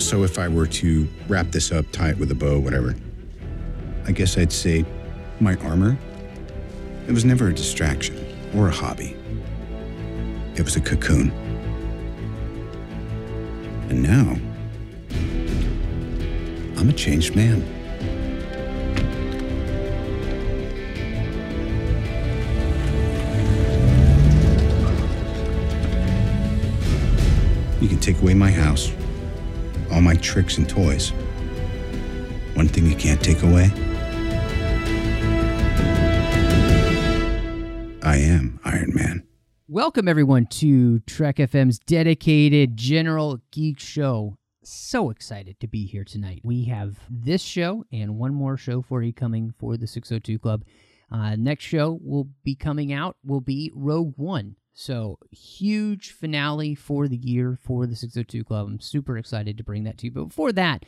So if I were to wrap this up, tie it with a bow, whatever, I guess I'd say my armor, it was never a distraction or a hobby. It was a cocoon. And now, I'm a changed man. You can take away my house, all my tricks and toys. One thing you can't take away I am Iron Man. Welcome, everyone, to Trek FM's dedicated General Geek Show. So excited to be here tonight. We have this show and one more show for you coming for the 602 Club. Uh, next show will be coming out will be Rogue One. So huge finale for the year for the 602 Club. I'm super excited to bring that to you. But before that,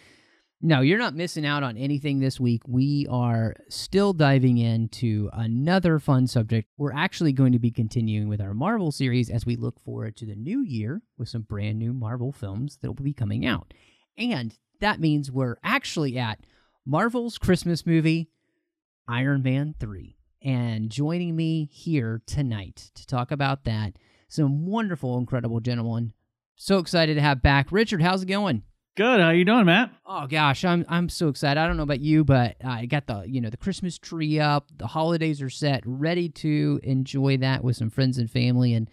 no, you're not missing out on anything this week. We are still diving into another fun subject. We're actually going to be continuing with our Marvel series as we look forward to the new year with some brand new Marvel films that will be coming out. And that means we're actually at Marvel's Christmas movie, Iron Man 3. And joining me here tonight to talk about that, some wonderful, incredible gentlemen. So excited to have back Richard. How's it going? Good. How you doing, Matt? Oh gosh, I'm I'm so excited. I don't know about you, but I got the you know the Christmas tree up, the holidays are set, ready to enjoy that with some friends and family, and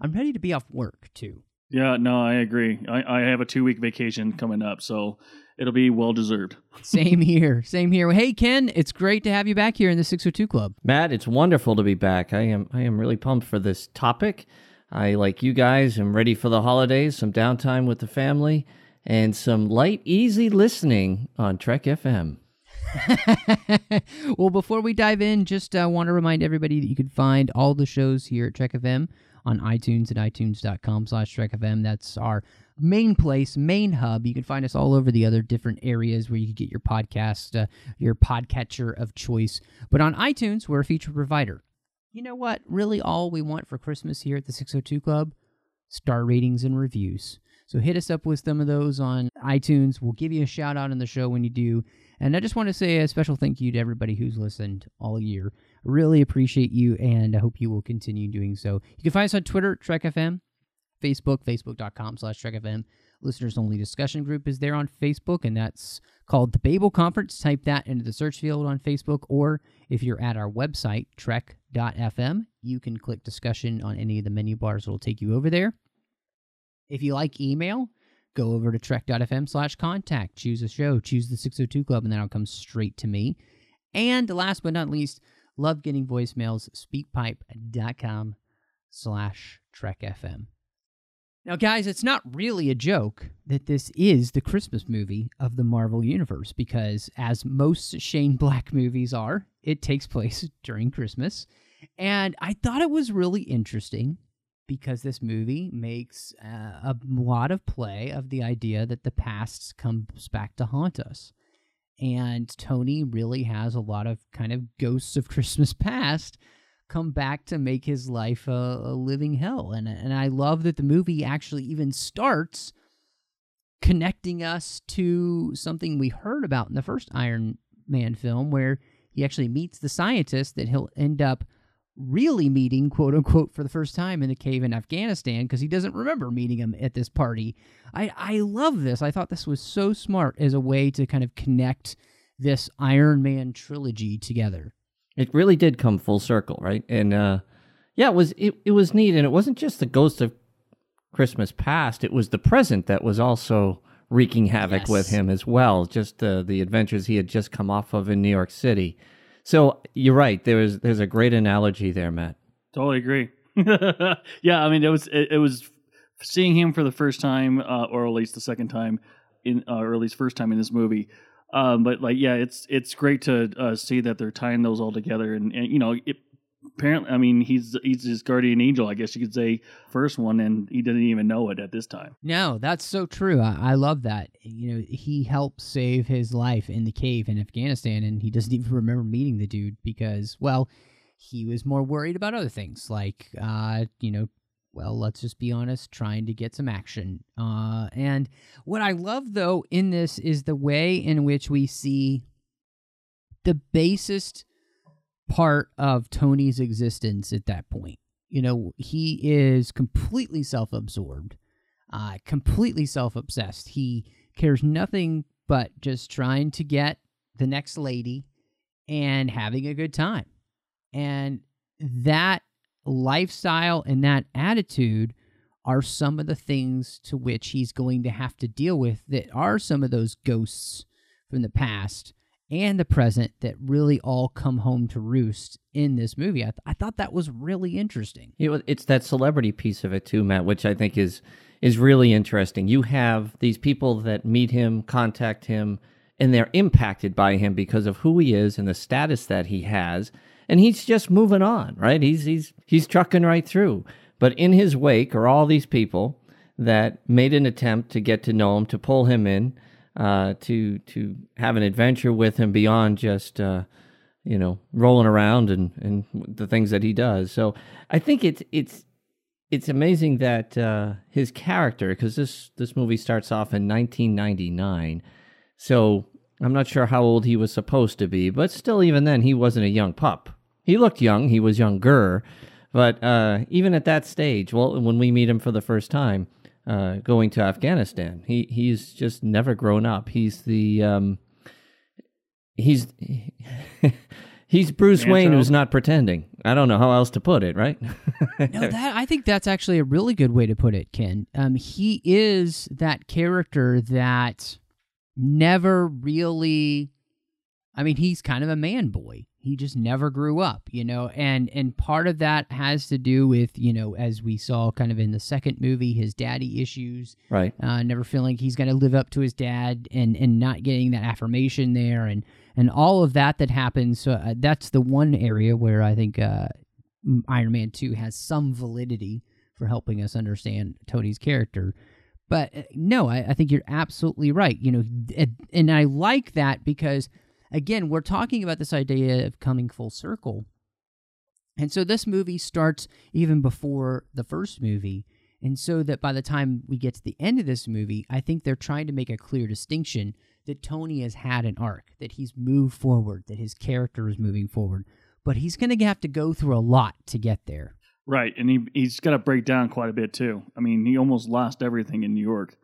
I'm ready to be off work too. Yeah, no, I agree. I, I have a two week vacation coming up, so it'll be well deserved. Same here, same here. Hey Ken, it's great to have you back here in the 602 Club. Matt, it's wonderful to be back. I am I am really pumped for this topic. I like you guys. am ready for the holidays, some downtime with the family, and some light, easy listening on Trek FM. well, before we dive in, just uh, want to remind everybody that you can find all the shows here at Trek FM on iTunes at itunes.com slash Trek FM. That's our main place, main hub. You can find us all over the other different areas where you can get your podcast, uh, your podcatcher of choice. But on iTunes, we're a feature provider. You know what? Really, all we want for Christmas here at the 602 Club? Star ratings and reviews. So hit us up with some of those on iTunes. We'll give you a shout out in the show when you do. And I just want to say a special thank you to everybody who's listened all year. Really appreciate you, and I hope you will continue doing so. You can find us on Twitter, Trek FM, Facebook, facebook.com slash Trek FM. Listeners only discussion group is there on Facebook, and that's called the Babel Conference. Type that into the search field on Facebook, or if you're at our website, trek.fm, you can click discussion on any of the menu bars. It'll take you over there. If you like email, go over to trek.fm slash contact, choose a show, choose the 602 Club, and that'll come straight to me. And last but not least, love getting voicemails, speakpipe.com slash trekfm. Now, guys, it's not really a joke that this is the Christmas movie of the Marvel Universe because, as most Shane Black movies are, it takes place during Christmas. And I thought it was really interesting because this movie makes uh, a lot of play of the idea that the past comes back to haunt us. And Tony really has a lot of kind of ghosts of Christmas past come back to make his life a, a living hell. And, and I love that the movie actually even starts connecting us to something we heard about in the first Iron Man film, where he actually meets the scientist that he'll end up really meeting, quote unquote, for the first time in the cave in Afghanistan because he doesn't remember meeting him at this party. I, I love this. I thought this was so smart as a way to kind of connect this Iron Man trilogy together. It really did come full circle, right? And uh, yeah, it was it, it was neat, and it wasn't just the ghost of Christmas past; it was the present that was also wreaking havoc Yes. with him as well. Just uh, the adventures he had just come off of in New York City. So you're right. There was there's a great analogy there, Matt. Totally agree. yeah, I mean, it was it, it was seeing him for the first time, uh, or at least the second time in, uh, or at least first time in this movie. Um, but like, yeah, it's it's great to uh, see that they're tying those all together, and, and you know, it, apparently, I mean, he's he's his guardian angel, I guess you could say, first one, and he didn't even know it at this time. No, that's so true. I, I love that. You know, he helped save his life in the cave in Afghanistan, and he doesn't even remember meeting the dude because, well, he was more worried about other things, like, uh, you know, well, let's just be honest, trying to get some action. Uh, and what I love, though, in this is the way in which we see the basest part of Tony's existence at that point. You know, he is completely self absorbed, uh, completely self obsessed. He cares nothing but just trying to get the next lady and having a good time. And that lifestyle and that attitude are some of the things to which he's going to have to deal with that are some of those ghosts from the past and the present that really all come home to roost in this movie. I, th- I thought that was really interesting. Know, it's that celebrity piece of it too, Matt, which I think is is really interesting. You have these people that meet him, contact him, and they're impacted by him because of who he is and the status that he has and he's just moving on, right? He's he's he's trucking right through. But in his wake are all these people that made an attempt to get to know him, to pull him in, uh, to to have an adventure with him beyond just uh, you know rolling around and and the things that he does. So I think it's it's it's amazing that uh, his character, because this this movie starts off in 1999, so I'm not sure how old he was supposed to be, but still, even then, he wasn't a young pup. He looked young. He was younger, but uh, even at that stage, well, when we meet him for the first time, uh, going to Afghanistan, he he's just never grown up. He's the um, he's he's Bruce Manto. Wayne who's not pretending. I don't know how else to put it, right? no, that I think that's actually a really good way to put it, Ken. Um, he is that character that never really. I mean, he's kind of a man boy he just never grew up you know? And and part of that has to do with you know as we saw kind of in the second movie his daddy issues right. uh, never feeling he's going to live up to his dad and and not getting that affirmation there and and all of that that happens. So uh, that's the one area where i think uh, iron man 2 has some validity for helping us understand tony's character. But uh, no I, I think you're absolutely right you know and i like that because again, we're talking about this idea of coming full circle. And so this movie starts even before the first movie. And so that by the time we get to the end of this movie, I think they're trying to make a clear distinction that Tony has had an arc, that he's moved forward, that his character is moving forward. But he's going to have to go through a lot to get there. Right, and he he's got to break down quite a bit too. I mean, he almost lost everything in New York,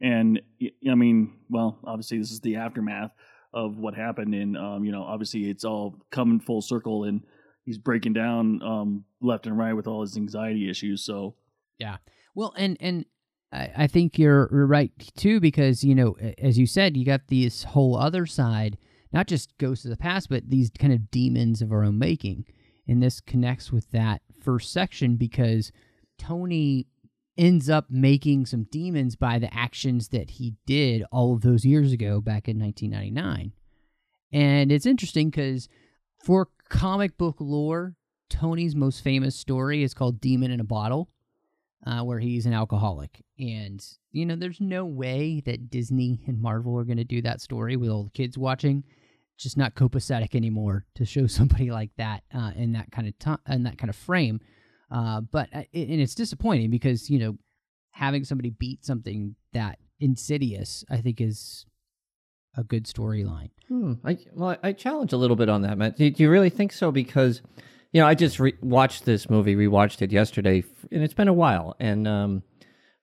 and I mean, well, obviously this is the aftermath of what happened, and um, you know, obviously it's all coming full circle, and he's breaking down um, left and right with all his anxiety issues. So, yeah, well, and and I, I think you're, you're right too, because you know, as you said, you got this whole other side, not just ghosts of the past, but these kind of demons of our own making, and this connects with that first section because Tony ends up making some demons by the actions that he did all of those years ago back in 1999. And it's interesting because for comic book lore, Tony's most famous story is called Demon in a Bottle, uh, where he's an alcoholic. And, you know, there's no way that Disney and Marvel are going to do that story with all the kids watching. Just not copacetic anymore to show somebody like that uh, in that kind of t- in that kind of frame. Uh, but uh, and it's disappointing because you know having somebody beat something that insidious, I think, is a good storyline. Hmm. I well, I challenge a little bit on that, Matt. Do, do you really think so? Because you know, I just re- watched this movie, rewatched it yesterday, and it's been a while. And um,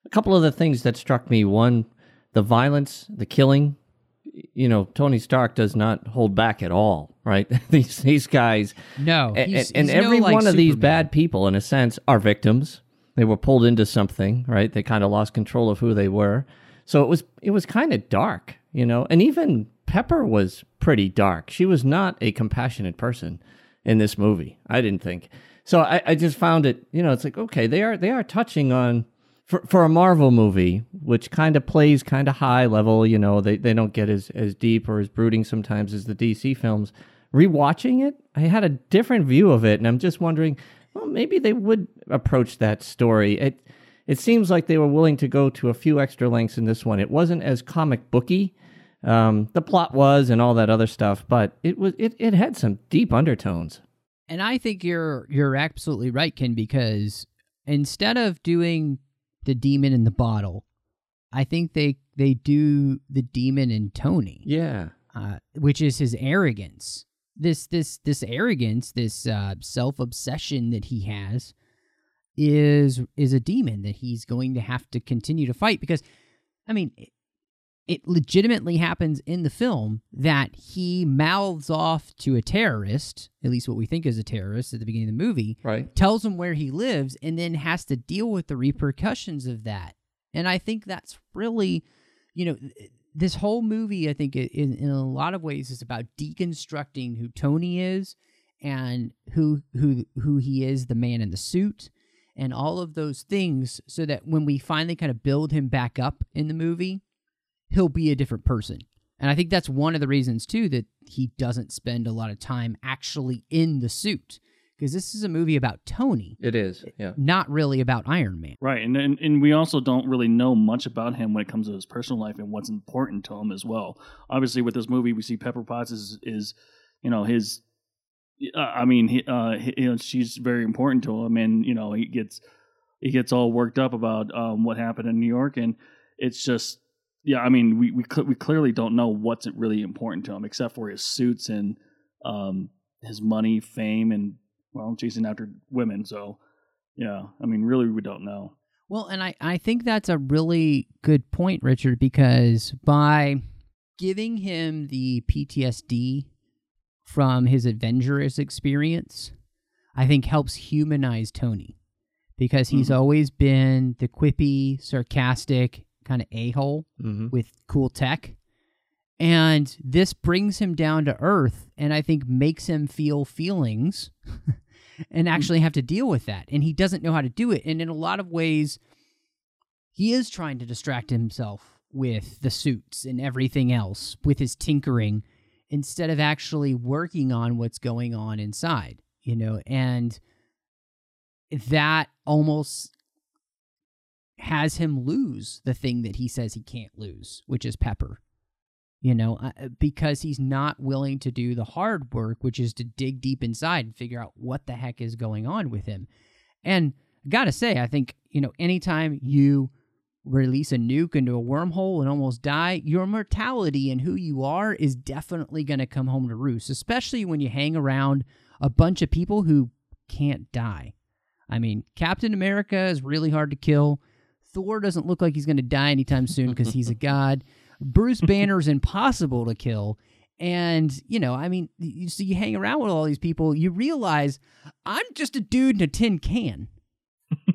a couple of the things that struck me: one, the violence, the killing. You know, Tony Stark does not hold back at all, right? these these guys, no, and, he's, and he's every no, like, one of these bad people, in a sense, are victims. They were pulled into something, right? They kind of lost control of who they were. So it was it was kind of dark, you know. And even Pepper was pretty dark. She was not a compassionate person in this movie. I didn't think. So I, I just found it, you know, it's like okay, they are they are touching on for for a Marvel movie, which kind of plays kind of high level, you know, they they don't get as as deep or as brooding sometimes as the DC films. Rewatching it, I had a different view of it, and I'm just wondering, well, maybe they would approach that story. It it seems like they were willing to go to a few extra lengths in this one. It wasn't as comic booky. Um, the plot was and all that other stuff, but it was it, it had some deep undertones. And I think you're you're absolutely right, Ken, because instead of doing the demon in the bottle, I think they they do the demon in Tony. Yeah. Uh, which is his arrogance. This this this arrogance, this uh, self obsession that he has, is is a demon that he's going to have to continue to fight. Because, I mean, it, it legitimately happens in the film that he mouths off to a terrorist, at least what we think is a terrorist at the beginning of the movie, Right. tells him where he lives, and then has to deal with the repercussions of that. And I think that's really, you know, this whole movie, I think, in, in a lot of ways, is about deconstructing who Tony is and who who who he is, the man in the suit, and all of those things, so that when we finally kind of build him back up in the movie, he'll be a different person. And I think that's one of the reasons too that he doesn't spend a lot of time actually in the suit because this is a movie about Tony, It is. Yeah. not really about Iron Man. Right, and, and and we also don't really know much about him when it comes to his personal life and what's important to him as well. Obviously, with this movie, we see Pepper Potts is is you know his. uh, I mean, he, uh, he, you know, she's very important to him, and you know he gets he gets all worked up about um, what happened in New York, and it's just yeah. I mean, we we cl- we clearly don't know what's really important to him except for his suits and um, his money, fame, and well, chasing after women. So yeah, I mean, really, we don't know. Well, and I, I think that's a really good point, Richard, because by giving him the PTSD from his adventurous experience, I think helps humanize Tony because he's Mhm. always been the quippy, sarcastic kind of a hole Mm-hmm. with cool tech. And this brings him down to earth and I think makes him feel feelings and hmm. actually have to deal with that. And he doesn't know how to do it. And in a lot of ways, he is trying to distract himself with the suits and everything else, with his tinkering, instead of actually working on what's going on inside, you know? And that almost has him lose the thing that he says he can't lose, which is Pepper. You know, uh, because he's not willing to do the hard work, which is to dig deep inside and figure out what the heck is going on with him. And I gotta say, I think, you know, anytime you release a nuke into a wormhole and almost die, your mortality and who you are is definitely gonna come home to roost, especially when you hang around a bunch of people who can't die. I mean, Captain America is really hard to kill. Thor doesn't look like he's going to die anytime soon because he's a god. Bruce Banner's impossible to kill. And, you know, I mean, you, so you hang around with all these people, you realize I'm just a dude in a tin can.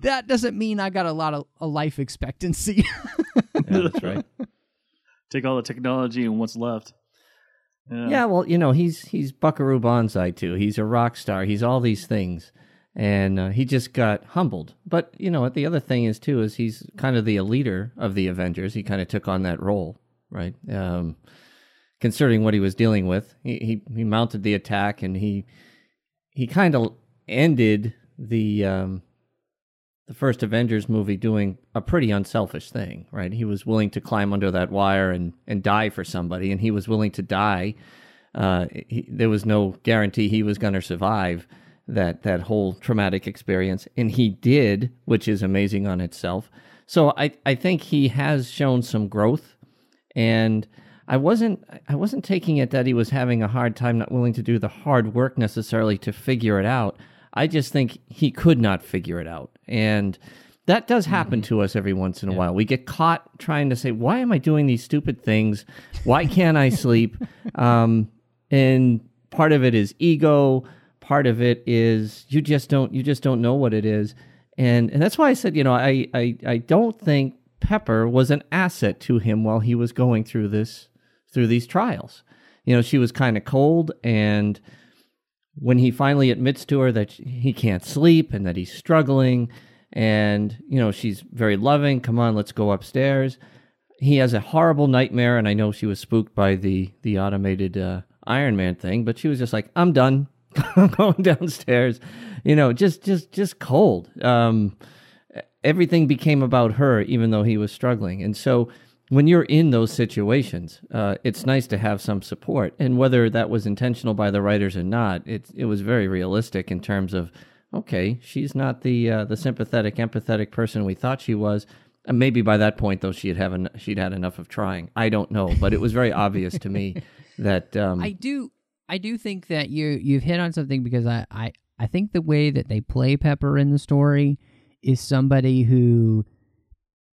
That doesn't mean I got a lot of a life expectancy. Yeah, that's right. Take all the technology and what's left. Yeah, well, you know, he's he's Buckaroo Banzai too. He's a rock star. He's all these things, and uh, he just got humbled. But you know, what? the other thing is too is he's kind of the leader of the Avengers. He kind of took on that role, right? Um, what he was dealing with, he he, he mounted the attack, and he he kind of ended the um, the first Avengers movie doing a pretty unselfish thing, right? He was willing to climb under that wire and, and die for somebody, and he was willing to die. Uh, he, there was no guarantee he was going to survive that that whole traumatic experience, and he did, which is amazing on itself. So I I think he has shown some growth, and I wasn't I wasn't taking it that he was having a hard time, not willing to do the hard work necessarily to figure it out. I just think he could not figure it out. And that does happen to us every once in a while. We get caught trying to say, why am I doing these stupid things? Why can't I sleep? um, and part of it is ego. Part of it is you just don't you just don't know what it is. And and that's why I said, you know, I I, I don't think Pepper was an asset to him while he was going through this through these trials. You know, she was kind of cold and when he finally admits to her that he can't sleep and that he's struggling and you know she's very loving. Come on, let's go upstairs. He has a horrible nightmare, and I know she was spooked by the the automated uh, Iron Man thing, but she was just like, "I'm done. Going downstairs." You know, just just just cold. Um, everything became about her, even though he was struggling, and so when you're in those situations, uh, it's nice to have some support. And whether that was intentional by the writers or not, it it was very realistic in terms of okay, she's not the uh, the sympathetic, empathetic person we thought she was. And maybe by that point, though, she had have en- she'd had enough of trying. I don't know, but it was very obvious to me that um, I do I do think that you you've hit on something because I, I I think the way that they play Pepper in the story is somebody who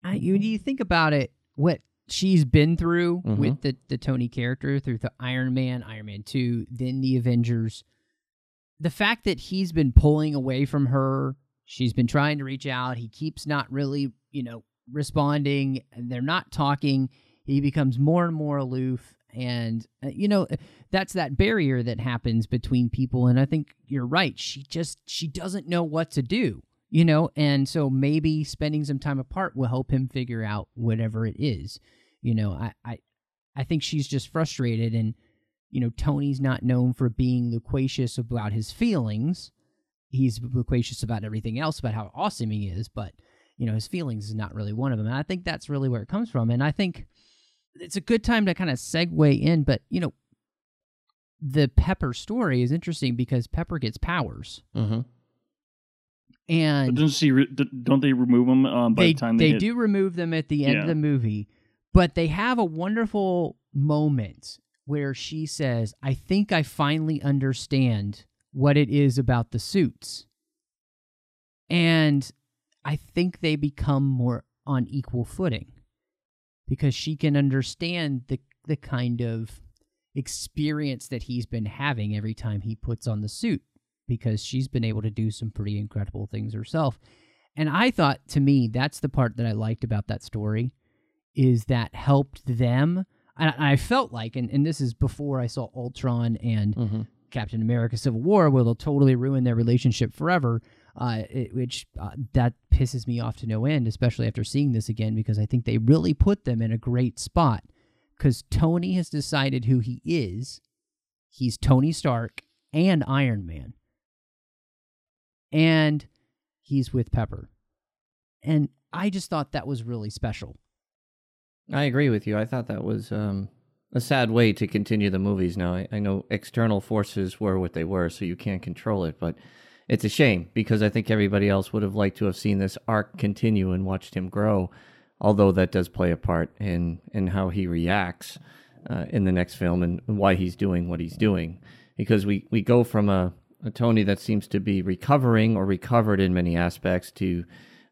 I, you you think about it what she's been through Mhm. with the the Tony character through the Iron Man, Iron Man 2, then the Avengers. The fact that he's been pulling away from her, she's been trying to reach out, he keeps not really, you know, responding, and they're not talking. He becomes more and more aloof and uh, you know that's that barrier that happens between people and I think you're right. She just she doesn't know what to do you know and so maybe spending some time apart will help him figure out whatever it is you know i i, I think she's just frustrated and you know tony's not known for being loquacious about his feelings he's loquacious about everything else about how awesome he is but you know his feelings is not really one of them and i think that's really where it comes from and i think it's a good time to kind of segue in but you know the pepper story is interesting because pepper gets powers mhm. But and doesn't she? Re- don't they remove them um, by they, the time they, they do remove them at the end of the movie but they have a wonderful moment where she says i think i finally understand what it is about the suits and i think they become more on equal footing because she can understand the the kind of experience that he's been having every time he puts on the suit because she's been able to do some pretty incredible things herself. And I thought to me that's the part that I liked about that story is that helped them. And I felt like, and, and this is before I saw Ultron and Mhm. Captain America: Civil War, where they'll totally ruin their relationship forever. Uh, it, which uh, that pisses me off to no end, especially after seeing this again, because I think they really put them in a great spot. Because Tony has decided who he is. He's Tony Stark and Iron Man, and he's with Pepper, and I just thought that was really special. I agree with you. I thought that was um, a sad way to continue the movies. Now, I, I know external forces were what they were, so you can't control it, but it's a shame because I think everybody else would have liked to have seen this arc continue and watched him grow, although that does play a part in, in how he reacts uh, in the next film and why he's doing what he's doing. Because we, we go from a, a Tony that seems to be recovering or recovered in many aspects to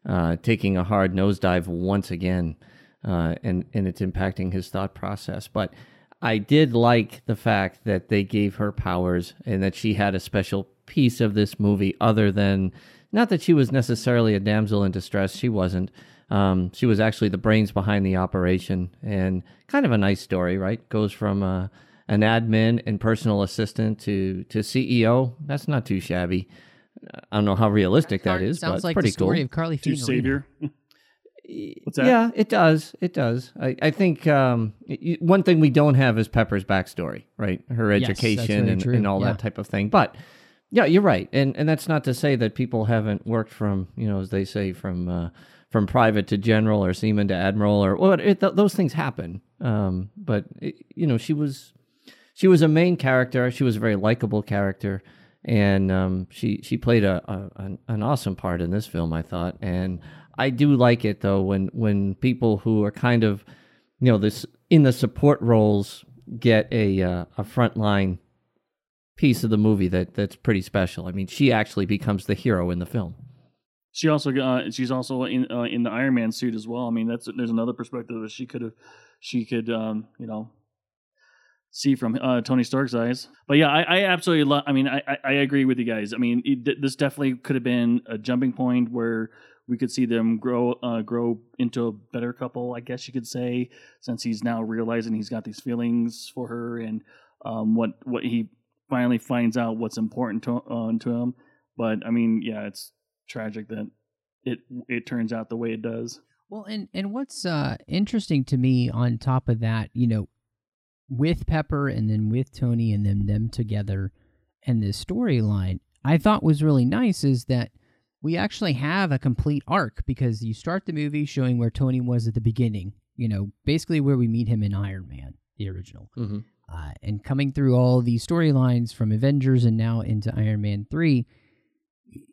uh, taking a hard nosedive once again uh, and and it's impacting his thought process. But I did like the fact that they gave her powers and that she had a special piece of this movie, other than not that she was necessarily a damsel in distress. She wasn't. Um, she was actually the brains behind the operation, and kind of a nice story, right? Goes from uh, an admin and personal assistant to to CEO. That's not too shabby. I don't know how realistic that is, Sounds it's like pretty the story cool. of Carly to Fiorina. savior. What's that? Yeah, it does. It does. I, I think um, y- y- one thing we don't have is Pepper's backstory, right? Her education very and, and all yeah. that type of thing. But yeah, you're right, and and that's not to say that people haven't worked from you know as they say from uh, from private to general or seaman to admiral or what it, th- those things happen. Um, but it, you know she was she was a main character. She was a very likable character, and um, she she played a, a an, an awesome part in this film. I thought, and I do like it though when when people who are kind of you know this in the support roles get a uh, a frontline piece of the movie that that's pretty special. I mean, she actually becomes the hero in the film. She also uh, she's also in uh, in the Iron Man suit as well. I mean, that's there's another perspective that she could have she could um, you know see from uh, Tony Stark's eyes. But yeah, I, I absolutely love. I mean, I, I I agree with you guys. I mean, it, this definitely could have been a jumping point where we could see them grow uh, grow into a better couple. I guess you could say, since he's now realizing he's got these feelings for her and um, what what he finally finds out what's important to uh, to him. But I mean, yeah, it's tragic that it it turns out the way it does. Well, and and what's uh, interesting to me on top of that, you know, with Pepper and then with Tony and then them together, and this storyline, I thought was really nice is that we actually have a complete arc because you start the movie showing where Tony was at the beginning, you know, basically where we meet him in Iron Man, the original. Mm-hmm. Uh, and coming through all these storylines from Avengers and now into Iron Man 3,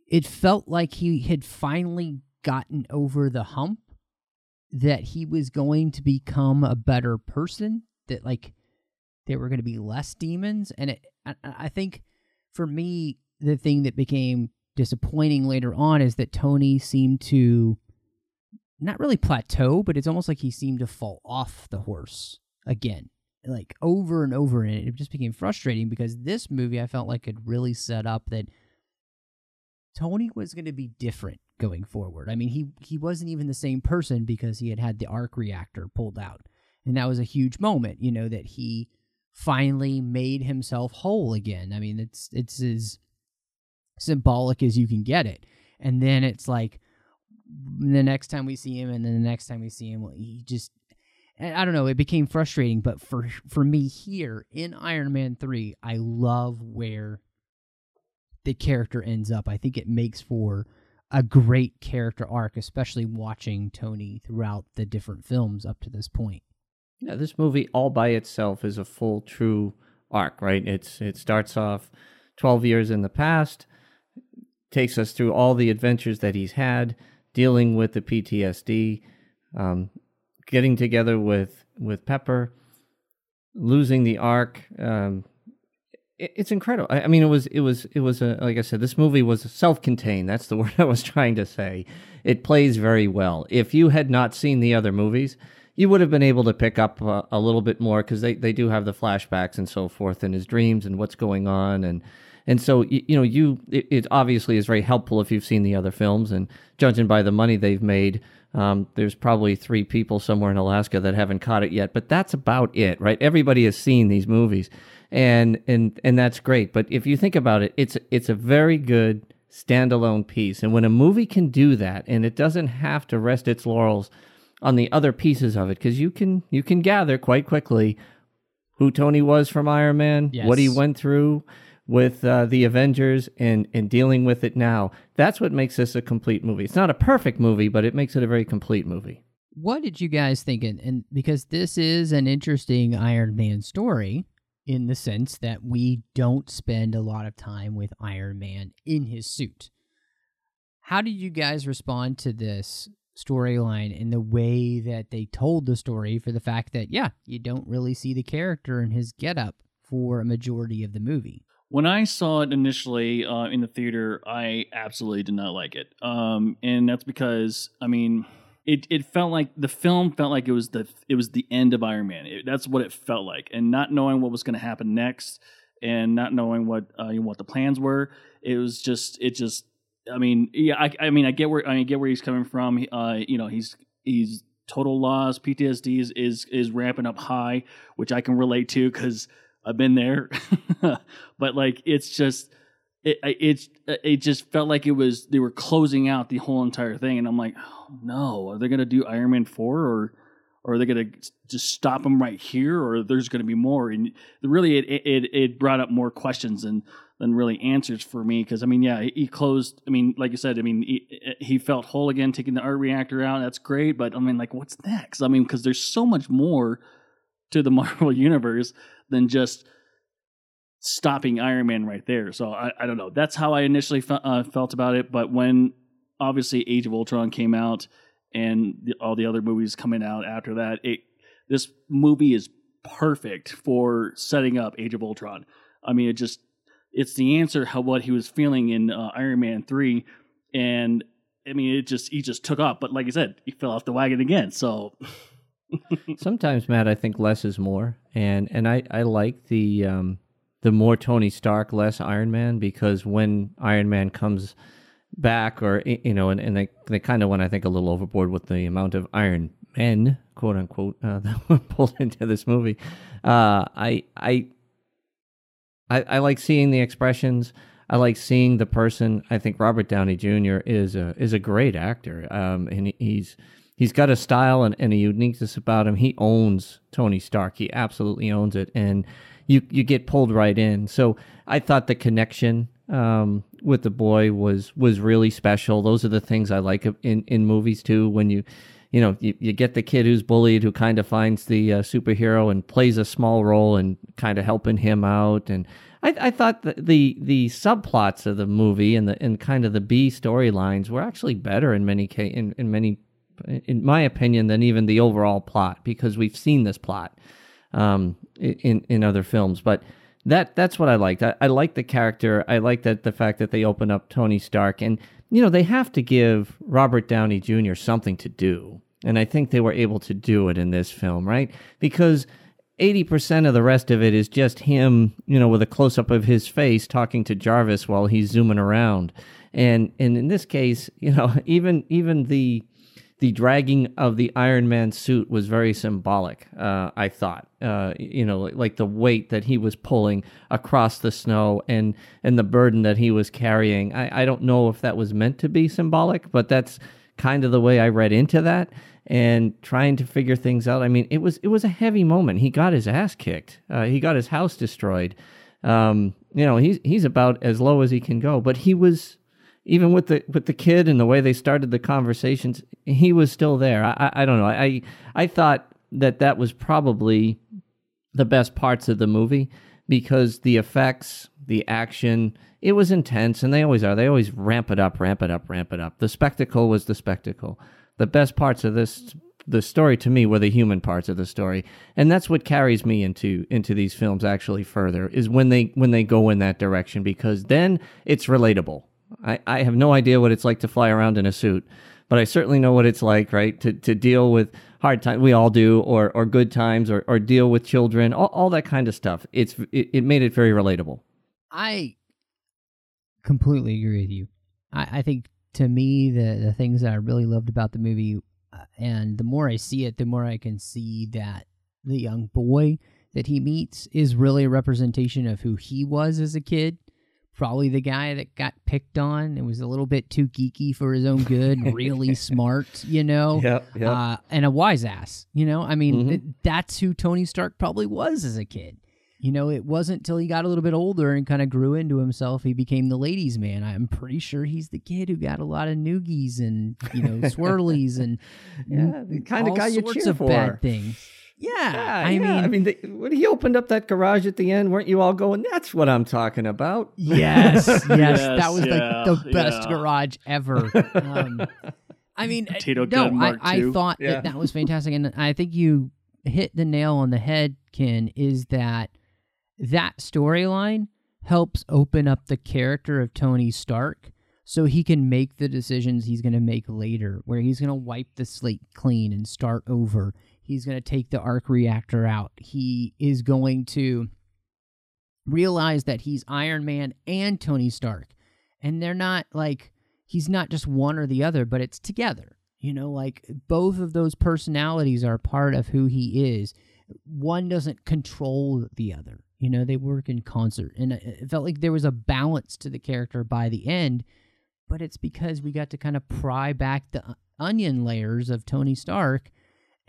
it felt like he had finally gotten over the hump that he was going to become a better person, that like there were going to be less demons. And it, I think for me, the thing that became disappointing later on is that Tony seemed to not really plateau, but it's almost like he seemed to fall off the horse again, like over and over. And it just became frustrating because this movie I felt like it really set up that Tony was going to be different going forward. I mean, he he wasn't even the same person because he had had the arc reactor pulled out, and that was a huge moment. You know that he finally made himself whole again. I mean, it's it's as symbolic as you can get it. And then it's like the next time we see him, and then the next time we see him, he just I don't know. It became frustrating, but for for me here in Iron Man three, I love where the character ends up. I think it makes for a great character arc, especially watching Tony throughout the different films up to this point. Yeah, this movie all by itself is a full true arc, right? It's it starts off 12 years in the past, takes us through all the adventures that he's had, dealing with the PTSD, um, getting together with with Pepper, losing the arc. Um, it, it's incredible. I, I, mean, it was it was it was a, like I said, this movie was self-contained. That's the word I was trying to say. It plays very well. If you had not seen the other movies you would have been able to pick up uh, a little bit more because they, they do have the flashbacks and so forth and his dreams and what's going on and and so you, you know you it, it, obviously is very helpful if you've seen the other films. And judging by the money they've made um, there's probably three people somewhere in Alaska that haven't caught it yet. But that's about it right? Everybody has seen these movies. And and and that's great. But if you think about it it's it's a very good standalone piece. And when a movie can do that and it doesn't have to rest its laurels on the other pieces of it because you can you can gather quite quickly who Tony was from Iron Man, yes. what he went through with uh, the Avengers, and and dealing with it now. That's what makes this a complete movie. It's not a perfect movie, but it makes it a very complete movie. What did you guys think? And, and because this is an interesting Iron Man story in the sense that we don't spend a lot of time with Iron Man in his suit. How did you guys respond to this storyline and the way that they told the story for the fact that yeah you don't really see the character in his getup for a majority of the movie when I saw it initially uh, in the theater, I absolutely did not like it, um, and that's because I mean, it, it felt like the film felt like it was the it was the end of Iron Man. It, that's what it felt like, and not knowing what was going to happen next, and not knowing what uh, what the plans were, it was just it just I mean, yeah, I, I mean, I get where I mean, get where he's coming from. Uh, you know, he's he's total loss. PTSD is is, is ramping up high, which I can relate to because I've been there. but like, it's just it it's it just felt like it was they were closing out the whole entire thing, and I'm like, oh, no, are they gonna do Iron Man four or? Or are they to just stop them right here, or there's to be more? And really, it, it it brought up more questions and than really answers for me because I mean, yeah, he closed. I mean, like you said, I mean, he, he felt whole again, taking the arc reactor out. That's great, but I mean, like, what's next? I mean, because there's so much more to the Marvel universe than just stopping Iron Man right there. So I, I don't know. That's how I initially fe- uh, felt about it. But when obviously Age of Ultron came out and the, all the other movies coming out after that, it this movie is perfect for setting up Age of Ultron. I mean, it just it's the answer how what he was feeling in uh, Iron Man three, and I mean it just he just took off. But like I said, he fell off the wagon again. So sometimes, Matt, I think less is more, and and I I like the um the more Tony Stark, less Iron Man, because when Iron Man comes back, or you know, and, and they they kind of went I think a little overboard with the amount of Iron Men, quote unquote, uh, that were pulled into this movie. Uh, I I I, I like seeing the expressions. I like seeing the person. I think Robert Downey Jr. is a is a great actor, um, and he's he's got a style and, and a uniqueness about him. He owns Tony Stark. He absolutely owns it, and you you get pulled right in. So I thought the connection um, with the boy was was really special. Those are the things I like in in movies too. When you you know you, you get the kid who's bullied who kind of finds the uh, superhero and plays a small role and kind of helping him out and I, I thought the, the, the subplots of the movie and the and kind of the B storylines were actually better in many in, in many in my opinion than even the overall plot because we've seen this plot um, in in other films. But that that's what I liked. I, I like the character. I like that the fact that they open up Tony Stark. And you know they have to give Robert Downey Jr. something to do. And I think they were able to do it in this film right? Because 80% of the rest of it is just him, you know, with a close up of his face talking to Jarvis while he's zooming around. And and in this case, you know, even even the the dragging of the Iron Man suit was very symbolic. Uh, I thought, uh, you know, like the weight that he was pulling across the snow and and the burden that he was carrying. I, I don't know if that was meant to be symbolic, but that's kind of the way I read into that and trying to figure things out. I mean, it was it was a heavy moment. He got his ass kicked. Uh, he got his house destroyed. Um, you know, he's he's about as low as he can go. But he was even with the with the kid and the way they started the conversations. He was still there. I I, I don't know. I I thought that that was probably the best parts of the movie because the effects, the action, it was intense, and they always are. They always ramp it up, ramp it up, ramp it up. The spectacle was the spectacle the best parts of this the story to me were the human parts of the story and that's what carries me into into these films actually further is when they when they go in that direction because then it's relatable i i have no idea what it's like to fly around in a suit but i certainly know what it's like right to to deal with hard times we all do or or good times or or deal with children all, all that kind of stuff it's it, it made it very relatable I completely agree with you. I, I think to me the the things that I really loved about the movie, uh, and the more I see it, the more I can see that the young boy that he meets is really a representation of who he was as a kid. Probably the guy that got picked on and was a little bit too geeky for his own good, really smart, you know, Yep, yep. Uh, and a wise ass. You know, I mean, Mhm. th- that's who Tony Stark probably was as a kid. You know, it wasn't till he got a little bit older and kind of grew into himself he became the ladies' man. I'm pretty sure he's the kid who got a lot of noogies and you know swirlies and Yeah, the kind of guy you cheer of for. bad things. Yeah, Yeah, I yeah. mean, I mean, they, when he opened up that garage at the end, weren't you all going? That's what I'm talking about. Yes, yes, that was yeah, the, the best yeah. garage ever. Um, I mean, uh, Potato no, gun I, I thought Yeah. that that was fantastic, and I think you hit the nail on the head, Ken. Is that that storyline helps open up the character of Tony Stark, so he can make the decisions he's going to make later, where he's going to wipe the slate clean and start over. He's going to take the arc reactor out. He is going to realize that he's Iron Man and Tony Stark. And they're not like he's not just one or the other, but it's together. You know, like both of those personalities are part of who he is. One doesn't control the other. You know, they work in concert. And it felt like there was a balance to the character by the end, but it's because we got to kind of pry back the onion layers of Tony Stark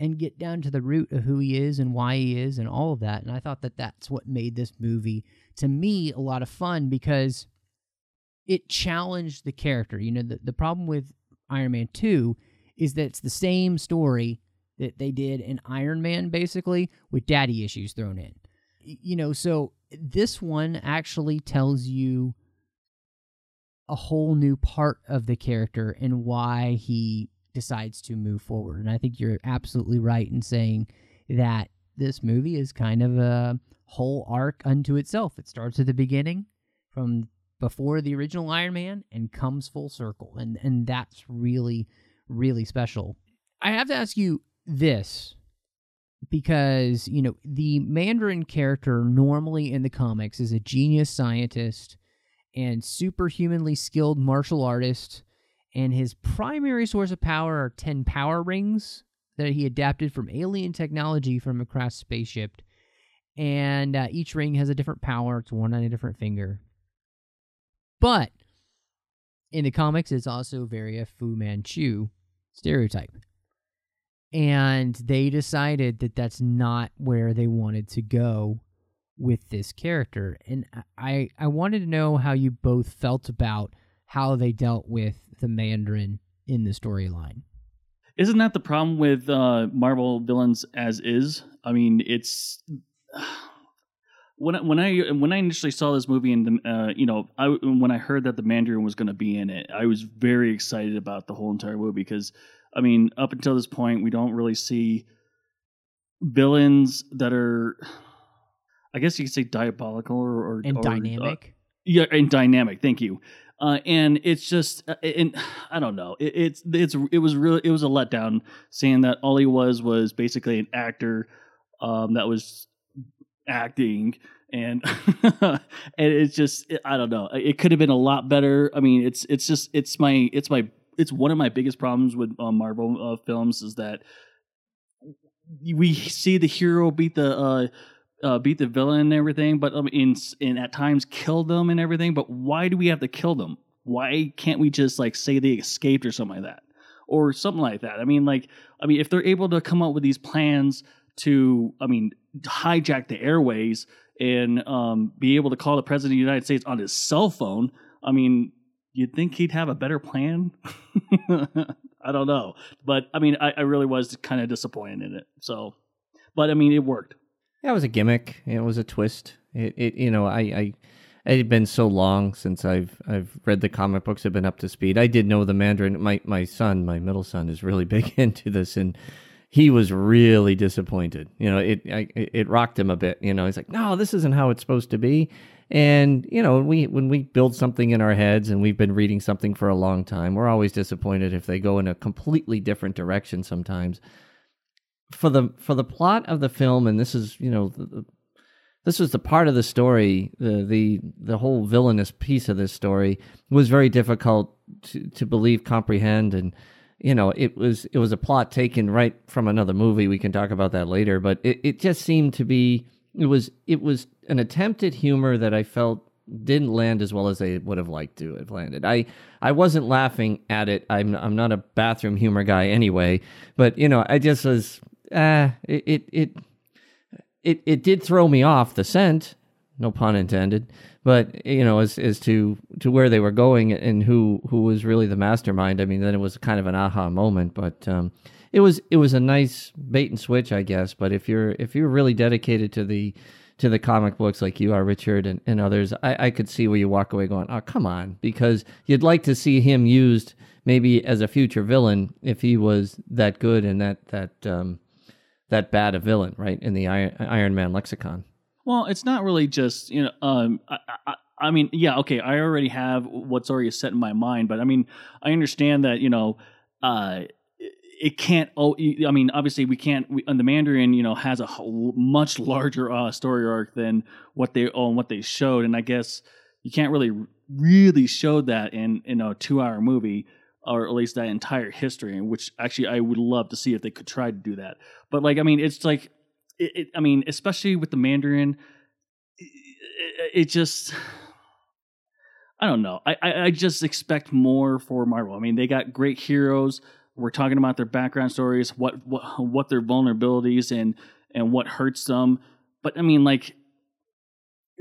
and get down to the root of who he is and why he is and all of that. And I thought that that's what made this movie to me a lot of fun because it challenged the character. You know, the, the problem with Iron Man 2 is that it's the same story that they did in Iron Man, basically, with daddy issues thrown in. You know, so this one actually tells you a whole new part of the character and why he decides to move forward. And I think you're absolutely right in saying that this movie is kind of a whole arc unto itself. It starts at the beginning from before the original Iron Man and comes full circle. And and that's really really special. I have to ask you this because, you know, the Mandarin character normally in the comics is a genius scientist and superhumanly skilled martial artist and his primary source of power are 10 power rings that he adapted from alien technology from a crashed spaceship and uh, each ring has a different power it's one on a different finger But in the comics, it's also very a Fu Manchu stereotype. And they decided that that's not where they wanted to go with this character. And I, I wanted to know how you both felt about how they dealt with the Mandarin in the storyline. Isn't that the problem with uh, Marvel villains as is? I mean, it's when I, when I when I initially saw this movie and the, uh, you know I when I heard that the Mandarin was going to be in it, I was very excited about the whole entire movie because I mean, up until this point, we don't really see villains that are, I guess you could say diabolical or, or And or, uh, dynamic. yeah, and dynamic. Thank you. Uh, and it's just, uh, and I don't know. It, it's it's it was really it was a letdown saying that all he was was basically an actor um, that was acting, and and it's just I don't know. It could have been a lot better. I mean, it's it's just it's my it's my it's one of my biggest problems with uh, Marvel uh, films is that we see the hero beat the uh, beat the villain and everything, but um, in in at times kill them and everything. But why do we have to kill them? Why can't we just like say they escaped or something like that, or something like that? I mean, like, I mean, if they're able to come up with these plans to, I mean, hijack the airways and um, be able to call the president of the United States on his cell phone, I mean, you'd think he'd have a better plan. I don't know, but I mean, I, I really was kind of disappointed in it. So, but I mean, it worked. It was a gimmick. It was a twist. It, it you know, I, I, it had been so long since I've I've read the comic books. I've been up to speed. I did know the Mandarin. My my son, my middle son, is really big into this, and he was really disappointed. You know, it I, it rocked him a bit. You know, he's like, no, this isn't how it's supposed to be. And you know, we when we build something in our heads, and we've been reading something for a long time, we're always disappointed if they go in a completely different direction. Sometimes for the for the plot of the film, and this is you know the, the, this was the part of the story, the the the whole villainous piece of this story was very difficult to to believe, comprehend, and you know it was it was a plot taken right from another movie. We can talk about that later, but it, it just seemed to be it was it was an attempt at humor that I felt didn't land as well as they would have liked to have landed. I I wasn't laughing at it. I'm I'm not a bathroom humor guy anyway, but you know I just was ah it it it it, it did throw me off the scent, no pun intended. But you know, as as to to where they were going and who who was really the mastermind. I mean, then it was kind of an aha moment. But um, it was it was a nice bait and switch, I guess. But if you're if you're really dedicated to the to the comic books like you are, Richard, and, and others, I, I could see where you walk away going, oh, come on, because you'd like to see him used maybe as a future villain if he was that good and that that um, that bad a villain, right, in the Iron, Man lexicon. Well, it's not really just you know. Um, I, I, I mean, yeah, okay. I already have what's already set in my mind, but I mean, I understand that you know, uh, it can't. Oh, I mean, obviously, we can't. We, and the Mandarin, you know, has a much larger uh, story arc than what they oh, and what they showed, and I guess you can't really really show that in in a two hour movie or at least that entire history which actually i would love to see if they could try to do that but like i mean it's like it, it, I mean, especially with the Mandarin, it, it, just. I don't know. I, I, I just expect more for Marvel. I mean, they got great heroes. We're talking about their background stories, what what what their vulnerabilities and and what hurts them. But I mean, like,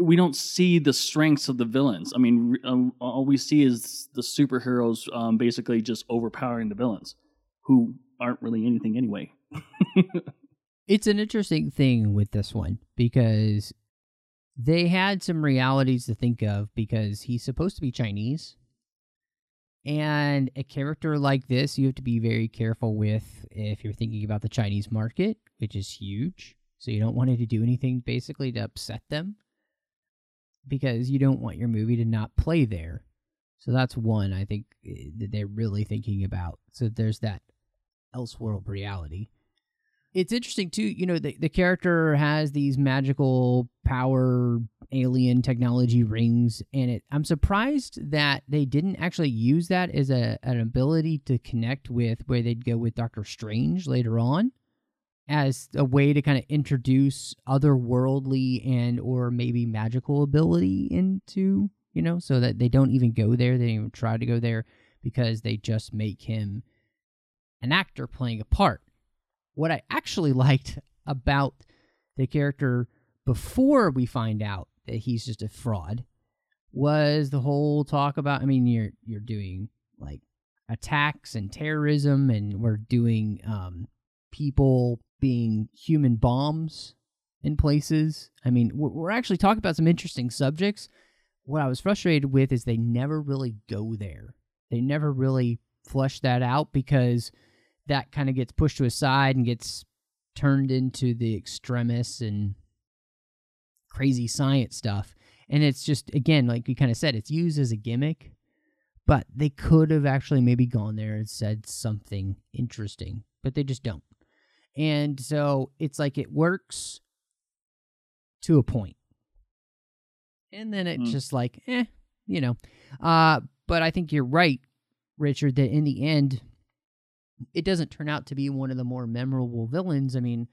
we don't see the strengths of the villains. I mean, um, all we see is the superheroes um, basically just overpowering the villains, who aren't really anything anyway. it's an interesting thing with this one because they had some realities to think of because he's supposed to be Chinese. And a character like this, you have to be very careful with if you're thinking about the Chinese market, which is huge. So you don't want to do anything basically to upset them because you don't want your movie to not play there. So that's one I think eh, that they're really thinking about. So there's that elseworld reality it's interesting too you know the, the character has these magical power alien technology rings and it i'm surprised that they didn't actually use that as a an ability to connect with where they'd go with doctor strange later on as a way to kind of introduce otherworldly and or maybe magical ability into you know, so that they don't even go there. They don't even try to go there because they just make him an actor playing a part. What I actually liked about the character before we find out that he's just a fraud was the whole talk about I mean you're you're doing like attacks and terrorism and we're doing um people being human bombs in places. I mean, we're, actually talking about some interesting subjects. What I was frustrated with is they never really go there. They never really flush that out because that kind of gets pushed to a side and gets turned into the extremists and crazy science stuff. And it's just, again, like you kind of said, it's used as a gimmick, but they could have actually maybe gone there and said something interesting, but they just don't. And so it's like it works to a point. And then it's Mm. just like, eh, you know. Uh, but I think you're right, Richard, that in the end, it doesn't turn out to be one of the more memorable villains. I mean,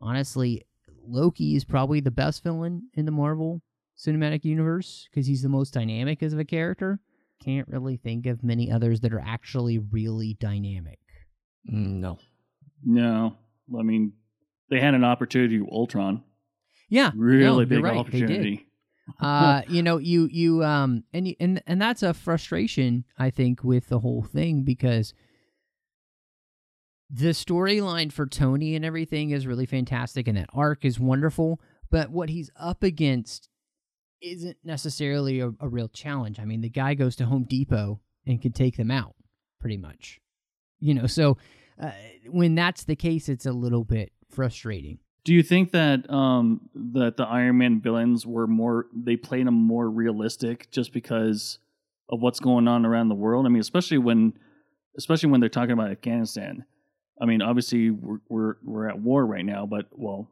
honestly, Loki is probably the best villain in the Marvel Cinematic Universe because he's the most dynamic as of a character. Can't really think of many others that are actually really dynamic. Mm, no. No, I mean they had an opportunity with Ultron. Yeah, Really no, big right, opportunity. uh you know you you um and you, and and that's a frustration i think with the whole thing because the storyline for tony and everything is really fantastic and that arc is wonderful but what he's up against isn't necessarily a, a real challenge. I mean the guy goes to home depot and can take them out pretty much. You know so uh, when that's the case it's a little bit frustrating Do you think that um that the Iron Man villains were more they played them more realistic just because of what's going on around the world? I mean, especially when especially when they're talking about Afghanistan. I mean, obviously we're we're we're at war right now, but well,